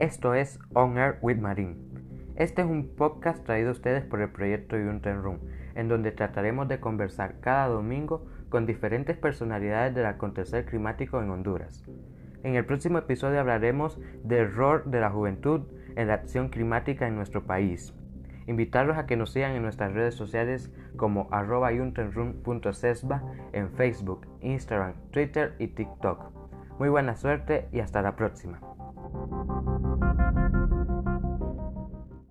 Esto es On Air with Marine. Este es un podcast traído a ustedes por el proyecto Yunten Room, en donde trataremos de conversar cada domingo con diferentes personalidades del acontecer climático en Honduras. En el próximo episodio hablaremos del rol de la juventud en la acción climática en nuestro país. Invitarlos a que nos sigan en nuestras redes sociales como arroba en Facebook, Instagram, Twitter y TikTok. Muy buena suerte y hasta la próxima.